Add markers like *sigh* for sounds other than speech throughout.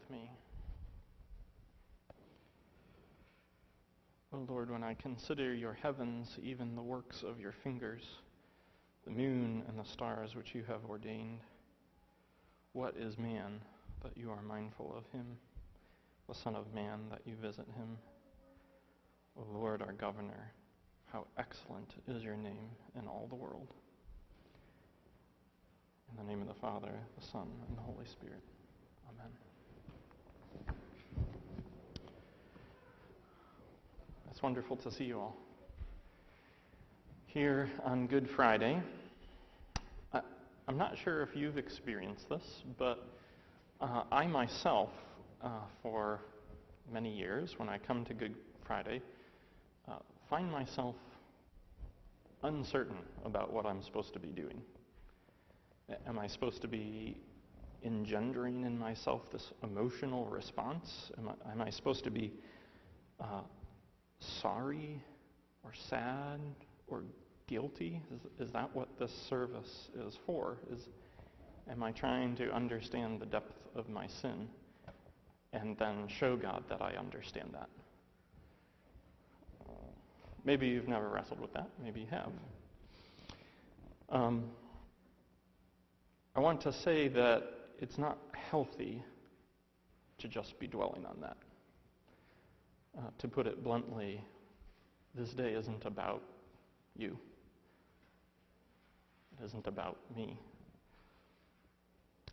with me. O oh Lord, when I consider your heavens, even the works of your fingers, the moon and the stars which you have ordained, what is man that you are mindful of him, the Son of Man that you visit him? O Lord, our governor, how excellent is your name in all the world. In the name of the Father, the Son, and the Holy Spirit. Amen. It's wonderful to see you all. Here on Good Friday, I, am not sure if you've experienced this, but uh, I myself, uh, for many years, when I come to Good Friday, uh, find myself uncertain about what I'm supposed to be doing. Am I supposed to be engendering in myself this emotional response? Am I, am I supposed to be uh, sorry or sad or guilty? Is, is that what this service is for? Is, am I trying to understand the depth of my sin and then show God that I understand that? maybe you've never wrestled with that. Maybe you have. Um, I want to say that it's not healthy to just be dwelling on that. Uh, to put it bluntly, this day isn't about you. It isn't about me.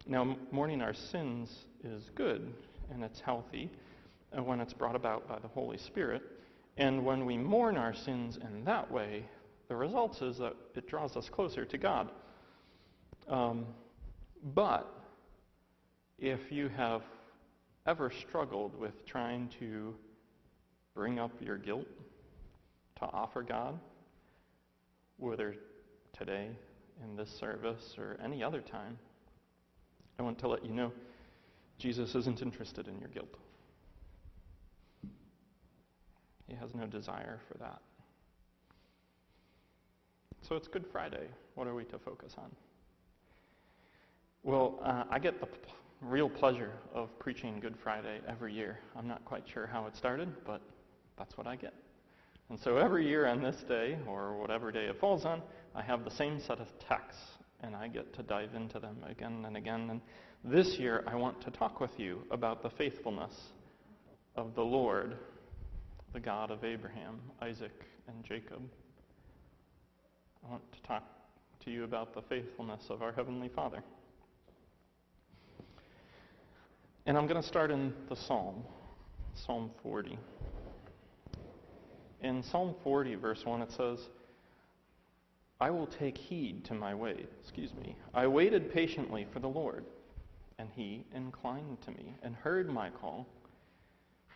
Now, mourning our sins is good and it's healthy when it's brought about by the Holy Spirit. And when we mourn our sins in that way, the result is that it draws us closer to God. Um, but if you have ever struggled with trying to bring up your guilt to offer God, whether today in this service or any other time, I want to let you know Jesus isn't interested in your guilt. He has no desire for that. So it's Good Friday. What are we to focus on? Well, uh, I get the p- real pleasure of preaching Good Friday every year. I'm not quite sure how it started, but that's what I get. And so every year on this day, or whatever day it falls on, I have the same set of texts, and I get to dive into them again and again. And this year, I want to talk with you about the faithfulness of the Lord, the God of Abraham, Isaac, and Jacob. I want to talk to you about the faithfulness of our Heavenly Father. And I'm going to start in the Psalm, Psalm 40. In Psalm 40, verse 1, it says, I will take heed to my way. Excuse me. I waited patiently for the Lord, and he inclined to me and heard my call.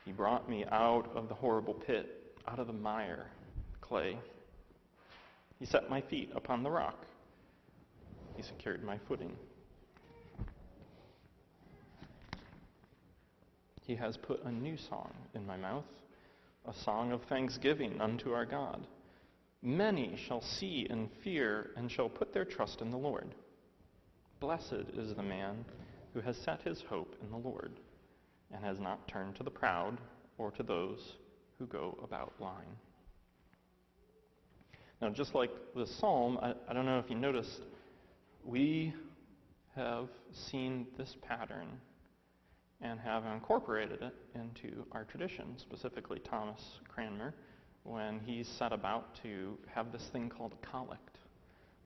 He brought me out of the horrible pit, out of the mire, clay. He set my feet upon the rock. He secured my footing. He has put a new song in my mouth a song of thanksgiving unto our God. Many shall see and fear and shall put their trust in the Lord. Blessed is the man who has set his hope in the Lord and has not turned to the proud or to those who go about lying. Now, just like the psalm, I, I don't know if you noticed, we have seen this pattern and have incorporated it into our tradition, specifically Thomas Cranmer, when he set about to have this thing called a collect,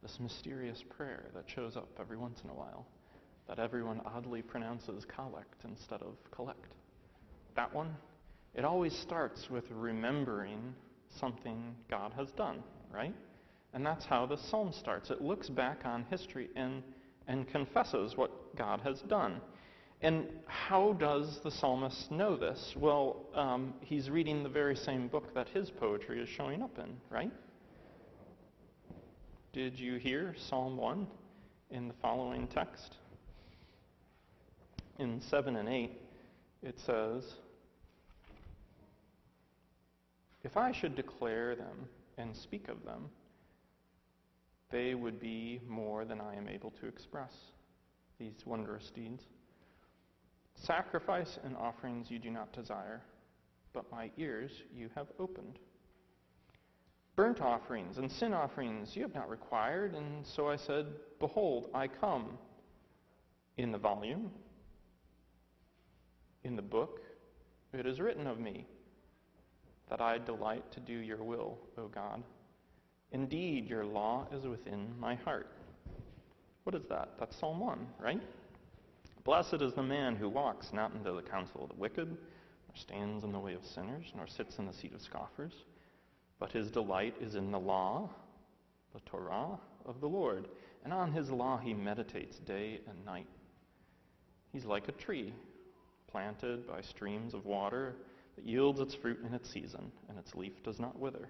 this mysterious prayer that shows up every once in a while, that everyone oddly pronounces collect instead of collect. That one, it always starts with remembering something God has done, right? And that's how the psalm starts. It looks back on history and, and confesses what God has done. And how does the psalmist know this? Well, um, he's reading the very same book that his poetry is showing up in, right? Did you hear Psalm 1 in the following text? In 7 and 8, it says, If I should declare them and speak of them, they would be more than I am able to express, these wondrous deeds. Sacrifice and offerings you do not desire, but my ears you have opened. Burnt offerings and sin offerings you have not required, and so I said, Behold, I come. In the volume, in the book, it is written of me that I delight to do your will, O God. Indeed, your law is within my heart. What is that? That's Psalm 1, right? Blessed is the man who walks not into the counsel of the wicked, nor stands in the way of sinners, nor sits in the seat of scoffers, but his delight is in the law, the Torah of the Lord, and on his law he meditates day and night. He's like a tree planted by streams of water that yields its fruit in its season, and its leaf does not wither.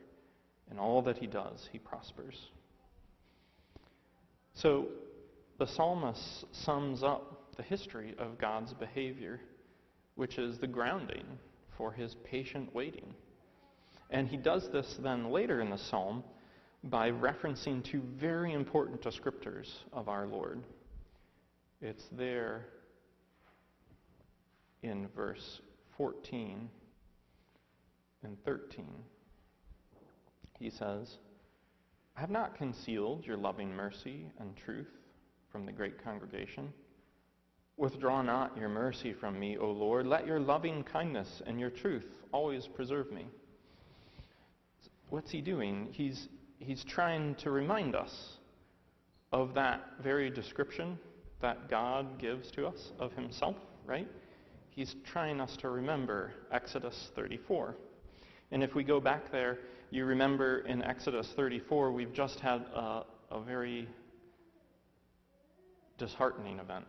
In all that he does, he prospers. So the psalmist sums up the history of God's behavior, which is the grounding for his patient waiting. And he does this then later in the psalm by referencing two very important descriptors of our Lord. It's there in verse 14 and 13. He says, I have not concealed your loving mercy and truth from the great congregation. Withdraw not your mercy from me, O Lord. Let your loving kindness and your truth always preserve me. What's he doing? He's, he's trying to remind us of that very description that God gives to us of himself, right? He's trying us to remember Exodus 34. And if we go back there, you remember in Exodus 34, we've just had a, a very disheartening event.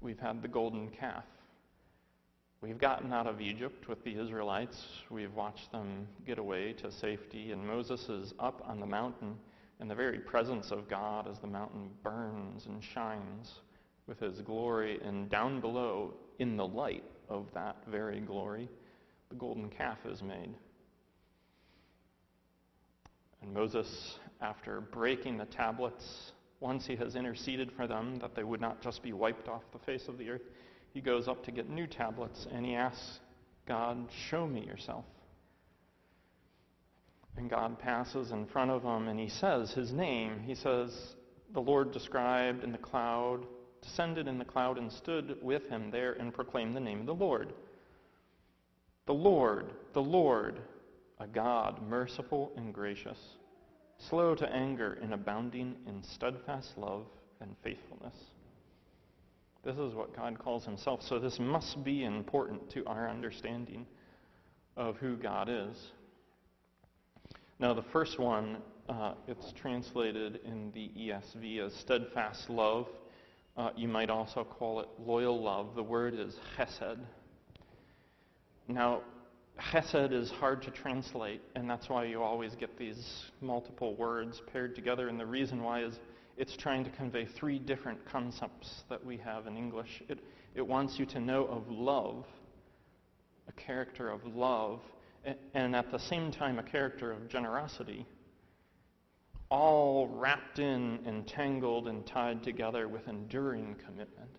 We've had the golden calf. We've gotten out of Egypt with the Israelites. We've watched them get away to safety, and Moses is up on the mountain in the very presence of God as the mountain burns and shines with his glory, and down below, in the light of that very glory, the golden calf is made. And Moses, after breaking the tablets, once he has interceded for them that they would not just be wiped off the face of the earth, he goes up to get new tablets and he asks God, Show me yourself. And God passes in front of him and he says his name. He says, The Lord described in the cloud, descended in the cloud and stood with him there and proclaimed the name of the Lord. The Lord, the Lord, a God merciful and gracious, slow to anger and abounding in steadfast love and faithfulness. This is what God calls himself. So this must be important to our understanding of who God is. Now, the first one, uh, it's translated in the ESV as steadfast love. Uh, you might also call it loyal love. The word is chesed. Now, Chesed is hard to translate, and that's why you always get these multiple words paired together. And the reason why is it's trying to convey three different concepts that we have in English. It, it wants you to know of love, a character of love, and at the same time, a character of generosity, all wrapped in, entangled, and tied together with enduring commitment.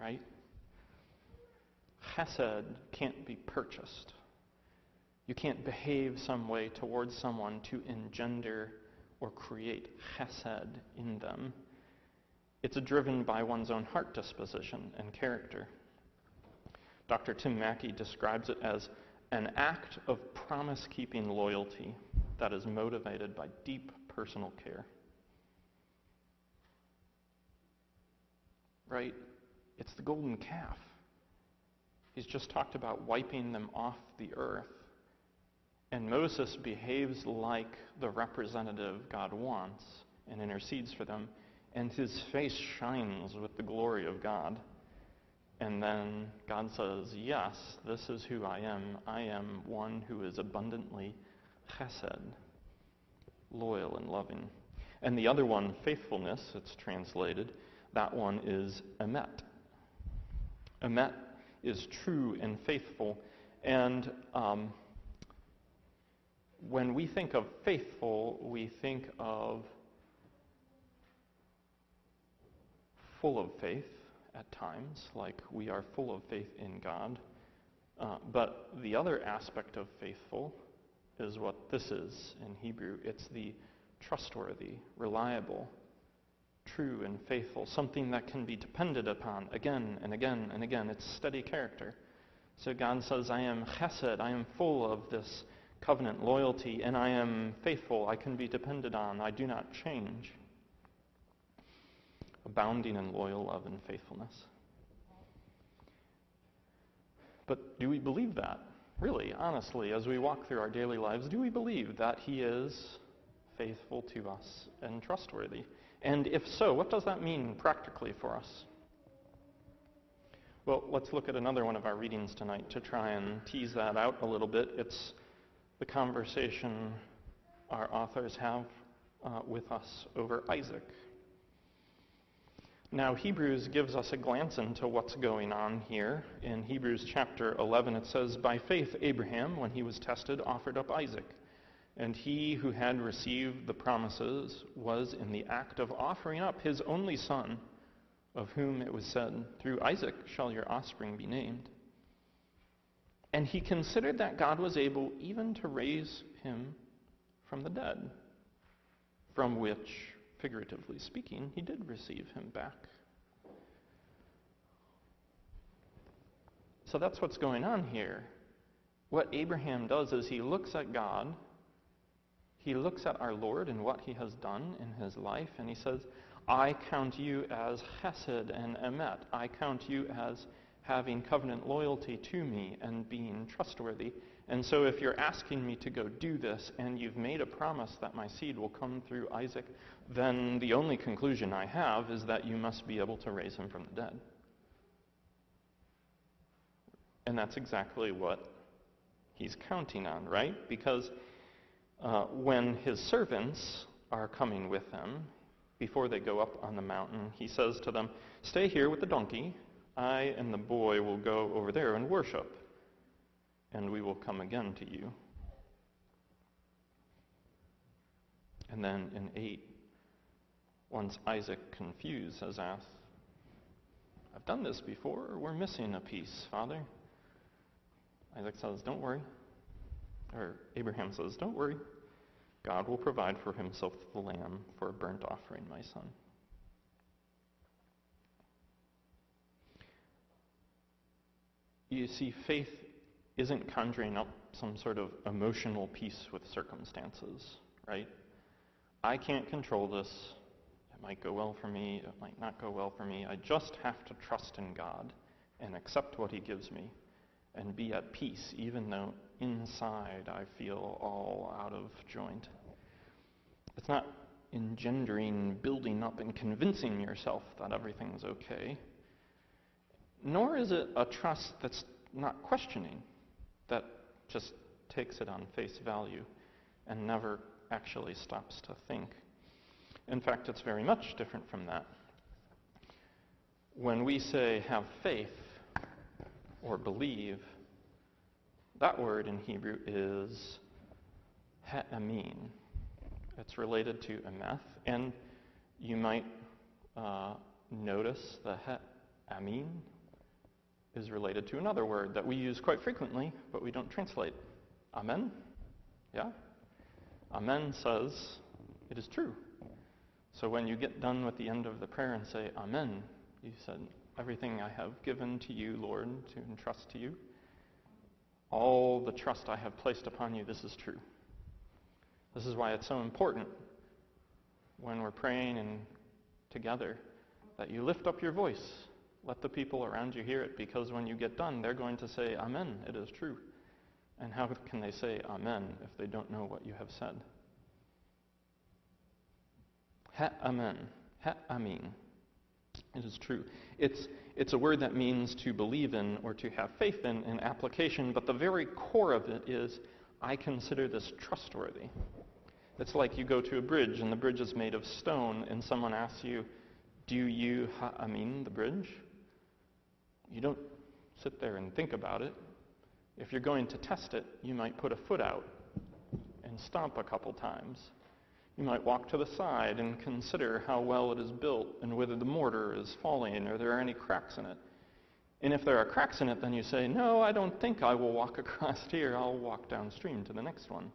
Right? Chesed can't be purchased. You can't behave some way towards someone to engender or create chesed in them. It's driven by one's own heart disposition and character. Dr. Tim Mackie describes it as an act of promise keeping loyalty that is motivated by deep personal care. Right? It's the golden calf. He's just talked about wiping them off the earth. And Moses behaves like the representative God wants and intercedes for them. And his face shines with the glory of God. And then God says, Yes, this is who I am. I am one who is abundantly chesed, loyal and loving. And the other one, faithfulness, it's translated, that one is emet. Emet is true and faithful. And um, when we think of faithful, we think of full of faith, at times, like we are full of faith in God. Uh, but the other aspect of faithful is what this is in Hebrew it's the trustworthy, reliable, true, and faithful, something that can be depended upon again and again and again. It's steady character. So God says, I am chesed, I am full of this covenant loyalty, and I am faithful, I can be depended on, I do not change. Abounding in loyal love and faithfulness. But do we believe that? Really, honestly, as we walk through our daily lives, do we believe that He is faithful to us and trustworthy? And if so, what does that mean practically for us? Well, let's look at another one of our readings tonight to try and tease that out a little bit. It's the conversation our authors have uh, with us over Isaac. Now, Hebrews gives us a glance into what's going on here. In Hebrews chapter 11, it says, By faith, Abraham, when he was tested, offered up Isaac. And he who had received the promises was in the act of offering up his only son, of whom it was said, Through Isaac shall your offspring be named. And he considered that God was able even to raise him from the dead, from which figuratively speaking, he did receive him back. So that's what's going on here. What Abraham does is he looks at God, he looks at our Lord and what he has done in his life, and he says, I count you as chesed and emet. I count you as having covenant loyalty to me and being trustworthy. And so if you're asking me to go do this and you've made a promise that my seed will come through Isaac, then the only conclusion I have is that you must be able to raise him from the dead. And that's exactly what he's counting on, right? Because uh, when his servants are coming with him, before they go up on the mountain, he says to them, Stay here with the donkey. I and the boy will go over there and worship, and we will come again to you. And then in 8, once Isaac, confused, has asked, I've done this before, we're missing a piece, Father. Isaac says, Don't worry. Or Abraham says, Don't worry. God will provide for himself the lamb for a burnt offering, my son. You see, faith isn't conjuring up some sort of emotional peace with circumstances, right? I can't control this. It might go well for me, it might not go well for me. I just have to trust in God and accept what He gives me and be at peace, even though inside I feel all out of joint. It's not engendering, building up, and convincing yourself that everything's okay. Nor is it a trust that's not questioning, that just takes it on face value and never actually stops to think. In fact, it's very much different from that. When we say have faith, or believe, that word in Hebrew is he'amin. It's related to emeth, and you might uh, notice the he'amin is related to another word that we use quite frequently, but we don't translate. Amen? Yeah? Amen says it is true. So when you get done with the end of the prayer and say, Amen, you said, everything I have given to you, Lord, to entrust to you. All the trust I have placed upon you, this is true. This is why it's so important when we're praying and together that you lift up your voice. Let the people around you hear it because when you get done, they're going to say, Amen, it is true. And how can they say Amen if they don't know what you have said? Ha Amen. Ha Amin. It is true. It's, it's a word that means to believe in or to have faith in in application, but the very core of it is I consider this trustworthy. It's like you go to a bridge and the bridge is made of stone, and someone asks you, Do you ha'amin the bridge? You don't sit there and think about it. If you're going to test it, you might put a foot out and stomp a couple times You might walk to the side and consider how well it is built and whether the mortar is falling or there are any cracks in it. And if there are cracks in it, then you say, No, I don't think I will walk *laughs* across here. I'll walk downstream to the next one.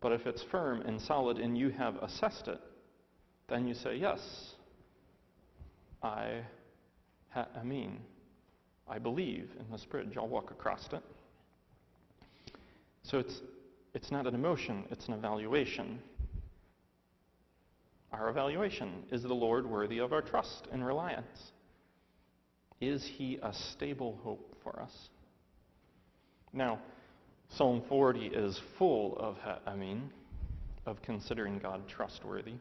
But if it's firm and solid and you have assessed it, then you say, Yes, I, ha- I mean, I believe in this bridge. I'll walk across it. So it's, it's not an emotion, it's an evaluation. Our evaluation is the Lord worthy of our trust and reliance? Is he a stable hope for us? Now, Psalm 40 is full of, I mean, of considering God trustworthy.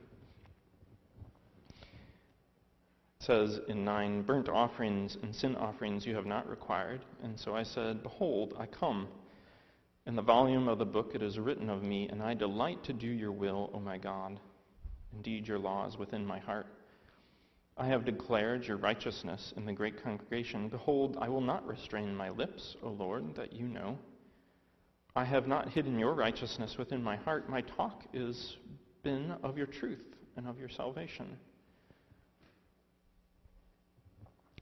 It says in 9, Burnt offerings and sin offerings you have not required. And so I said, Behold, I come. In the volume of the book it is written of me, and I delight to do your will, O my God. Indeed, your law is within my heart. I have declared your righteousness in the great congregation. Behold, I will not restrain my lips, O Lord, that you know. I have not hidden your righteousness within my heart. My talk has been of your truth and of your salvation.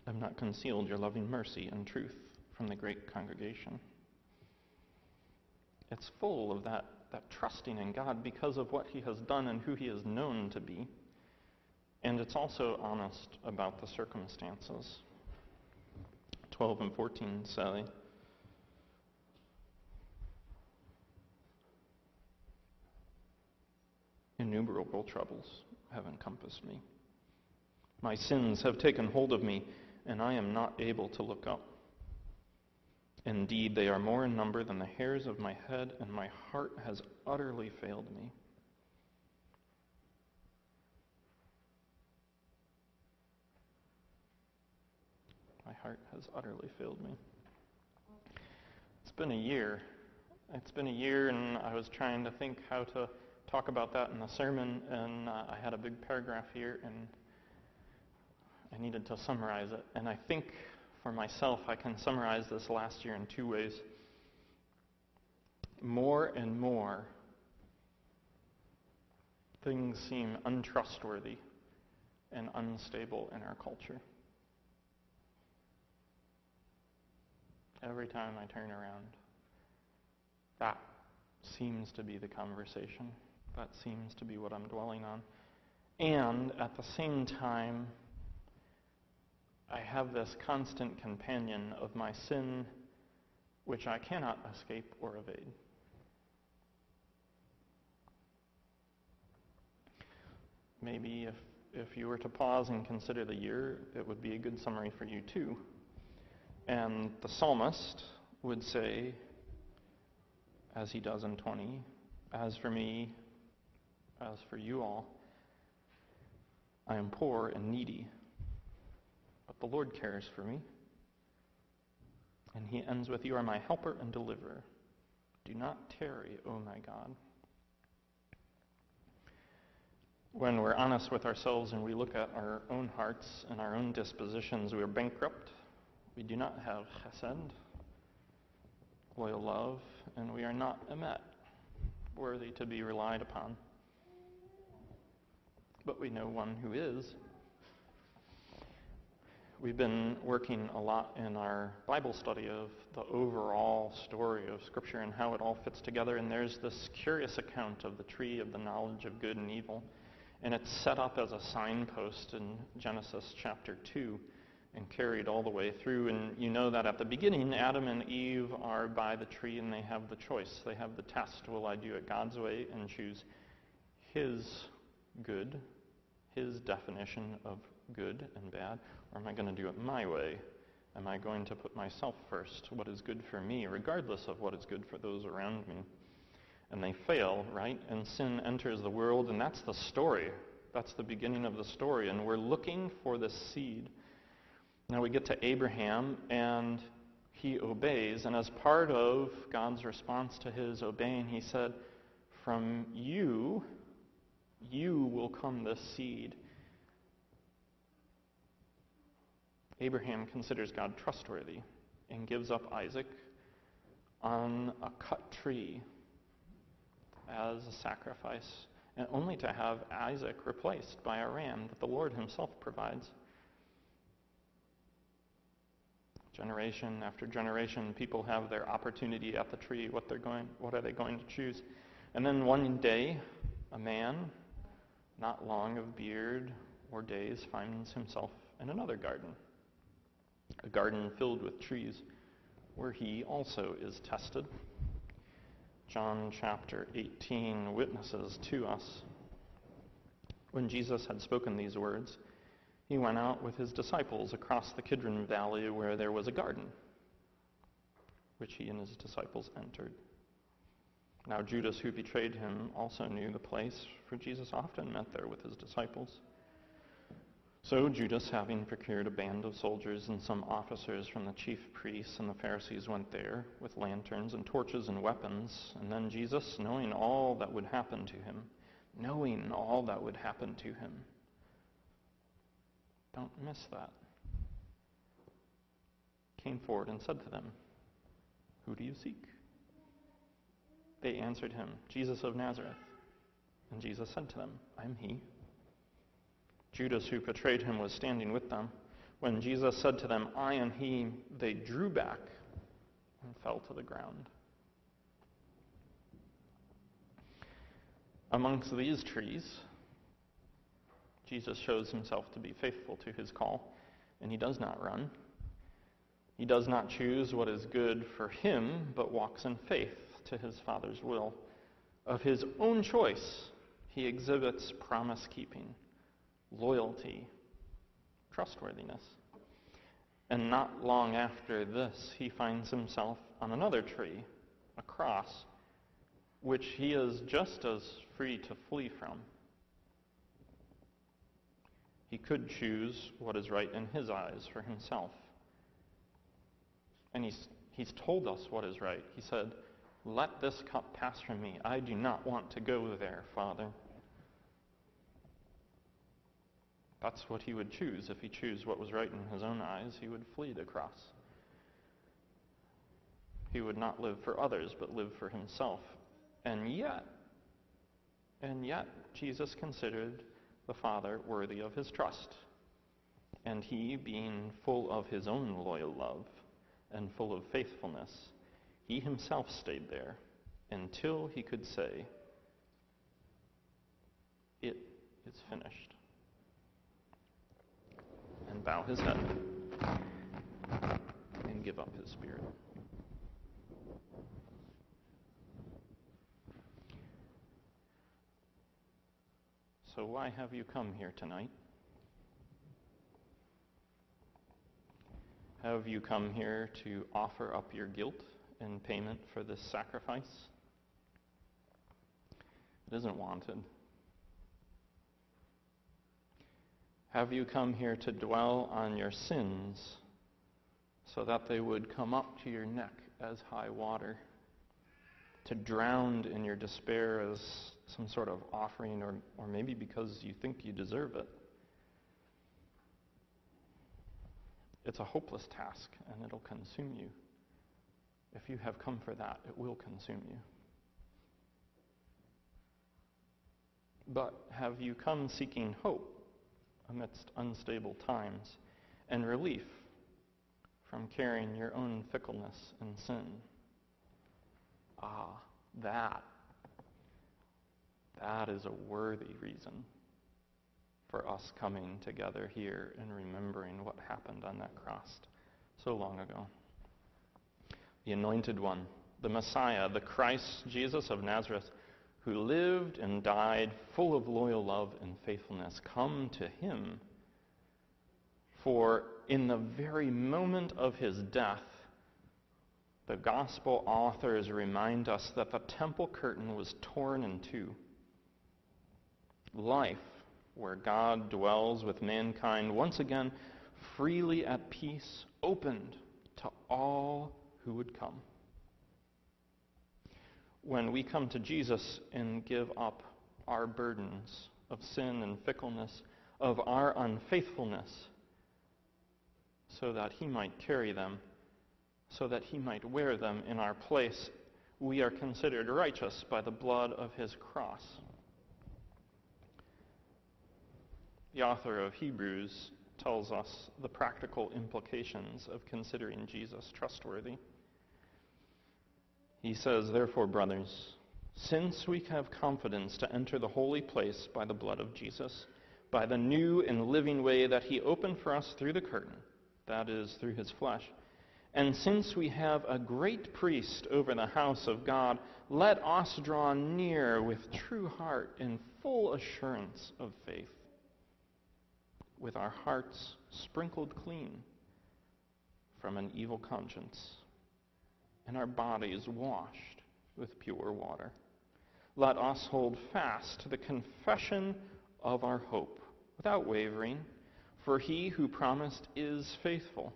I have not concealed your loving mercy and truth from the great congregation. It's full of that, that trusting in God because of what he has done and who he is known to be. And it's also honest about the circumstances. 12 and 14 say, Innumerable troubles have encompassed me. My sins have taken hold of me, and I am not able to look up. Indeed, they are more in number than the hairs of my head, and my heart has utterly failed me. My heart has utterly failed me. It's been a year. It's been a year, and I was trying to think how to talk about that in the sermon, and uh, I had a big paragraph here, and I needed to summarize it. And I think for myself, I can summarize this last year in two ways. More and more, things seem untrustworthy and unstable in our culture. Every time I turn around, that seems to be the conversation. That seems to be what I'm dwelling on. And at the same time, I have this constant companion of my sin, which I cannot escape or evade. Maybe if, if you were to pause and consider the year, it would be a good summary for you too. And the psalmist would say, as he does in 20, As for me, as for you all, I am poor and needy, but the Lord cares for me. And he ends with, You are my helper and deliverer. Do not tarry, O my God. When we're honest with ourselves and we look at our own hearts and our own dispositions, we are bankrupt we do not have chesed, loyal love, and we are not emet, worthy to be relied upon. But we know one who is. We've been working a lot in our Bible study of the overall story of Scripture and how it all fits together. And there's this curious account of the tree of the knowledge of good and evil. And it's set up as a signpost in Genesis chapter 2 and carried all the way through. And you know that at the beginning, Adam and Eve are by the tree and they have the choice. They have the test. Will I do it God's way and choose His good, His definition of good and bad, or am I going to do it my way? Am I going to put myself first, what is good for me, regardless of what is good for those around me? And they fail, right? And sin enters the world, and that's the story. That's the beginning of the story. And we're looking for the seed now we get to Abraham, and he obeys. And as part of God's response to his obeying, he said, From you, you will come this seed. Abraham considers God trustworthy and gives up Isaac on a cut tree as a sacrifice. and only to have Isaac replaced by a ram that the Lord himself provides. Generation after generation, people have their opportunity at the tree, what they're going what are they going to choose? And then one day, a man, not long of beard or days, finds himself in another garden. A garden filled with trees where he also is tested. John chapter 18 witnesses to us. When Jesus had spoken these words, he went out with his disciples across the Kidron Valley where there was a garden, which he and his disciples entered. Now Judas, who betrayed him, also knew the place, for Jesus often met there with his disciples. So Judas, having procured a band of soldiers and some officers from the chief priests and the Pharisees, went there with lanterns and torches and weapons. And then Jesus, knowing all that would happen to him, knowing all that would happen to him, don't miss that, came forward and said to them, Who do you seek? They answered him, Jesus of Nazareth. And Jesus said to them, I am he. Judas, who betrayed him, was standing with them. When Jesus said to them, I am he, they drew back and fell to the ground. Amongst these trees, Jesus shows himself to be faithful to his call, and he does not run. He does not choose what is good for him, but walks in faith to his Father's will. Of his own choice, he exhibits promise keeping loyalty, trustworthiness. And not long after this, he finds himself on another tree, a cross, which he is just as free to flee from. He could choose what is right in his eyes for himself. And he's, he's told us what is right. He said, Let this cup pass from me. I do not want to go there, Father. That's what he would choose. If he chose what was right in his own eyes, he would flee the cross. He would not live for others, but live for himself. And yet, and yet, Jesus considered the Father worthy of his trust. And he, being full of his own loyal love and full of faithfulness, he himself stayed there until he could say, It is finished and bow his head and give up his spirit. So, why have you come here tonight? Have you come here to offer up your guilt in payment for this sacrifice? It isn't wanted. Have you come here to dwell on your sins so that they would come up to your neck as high water? To drown in your despair as some sort of offering, or, or maybe because you think you deserve it? It's a hopeless task, and it'll consume you. If you have come for that, it will consume you. But have you come seeking hope? Amidst unstable times, and relief from carrying your own fickleness and sin. Ah, that, that is a worthy reason for us coming together here and remembering what happened on that cross so long ago. The Anointed One, the Messiah, the Christ Jesus of Nazareth, who lived and died full of loyal love and faithfulness, come to him. For in the very moment of his death, the gospel authors remind us that the temple curtain was torn in two. Life, where God dwells with mankind, once again freely at peace, opened to all who would come when we come to Jesus and give up our burdens of sin and fickleness, of our unfaithfulness, so that He might carry them, so that He might wear them in our place, we are considered righteous by the blood of His cross. the author of Hebrews tells us the practical implications of considering Jesus trustworthy. He says, Therefore, brothers, since we have confidence to enter the holy place by the blood of Jesus, by the new and living way that he opened for us through the curtain, that is, through his flesh, and since we have a great priest over the house of God, let us draw near with true heart and full assurance of faith, with our hearts sprinkled clean from an evil conscience, and our bodies washed with pure water. Let us hold fast to the confession of our hope without wavering, for he who promised is faithful.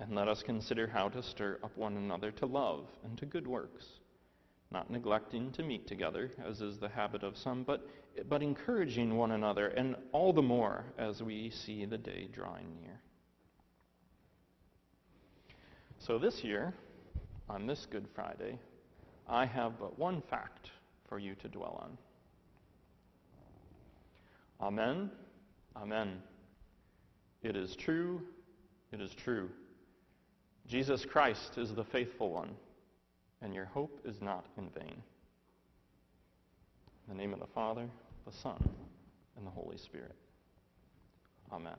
And let us consider how to stir up one another to love and to good works, not neglecting to meet together, as is the habit of some, but, but encouraging one another, and all the more as we see the day drawing near. So this year, on this Good Friday, I have but one fact for you to dwell on. Amen. Amen. It is true. It is true. Jesus Christ is the faithful one, and your hope is not in vain. In the name of the Father, the Son, and the Holy Spirit. Amen.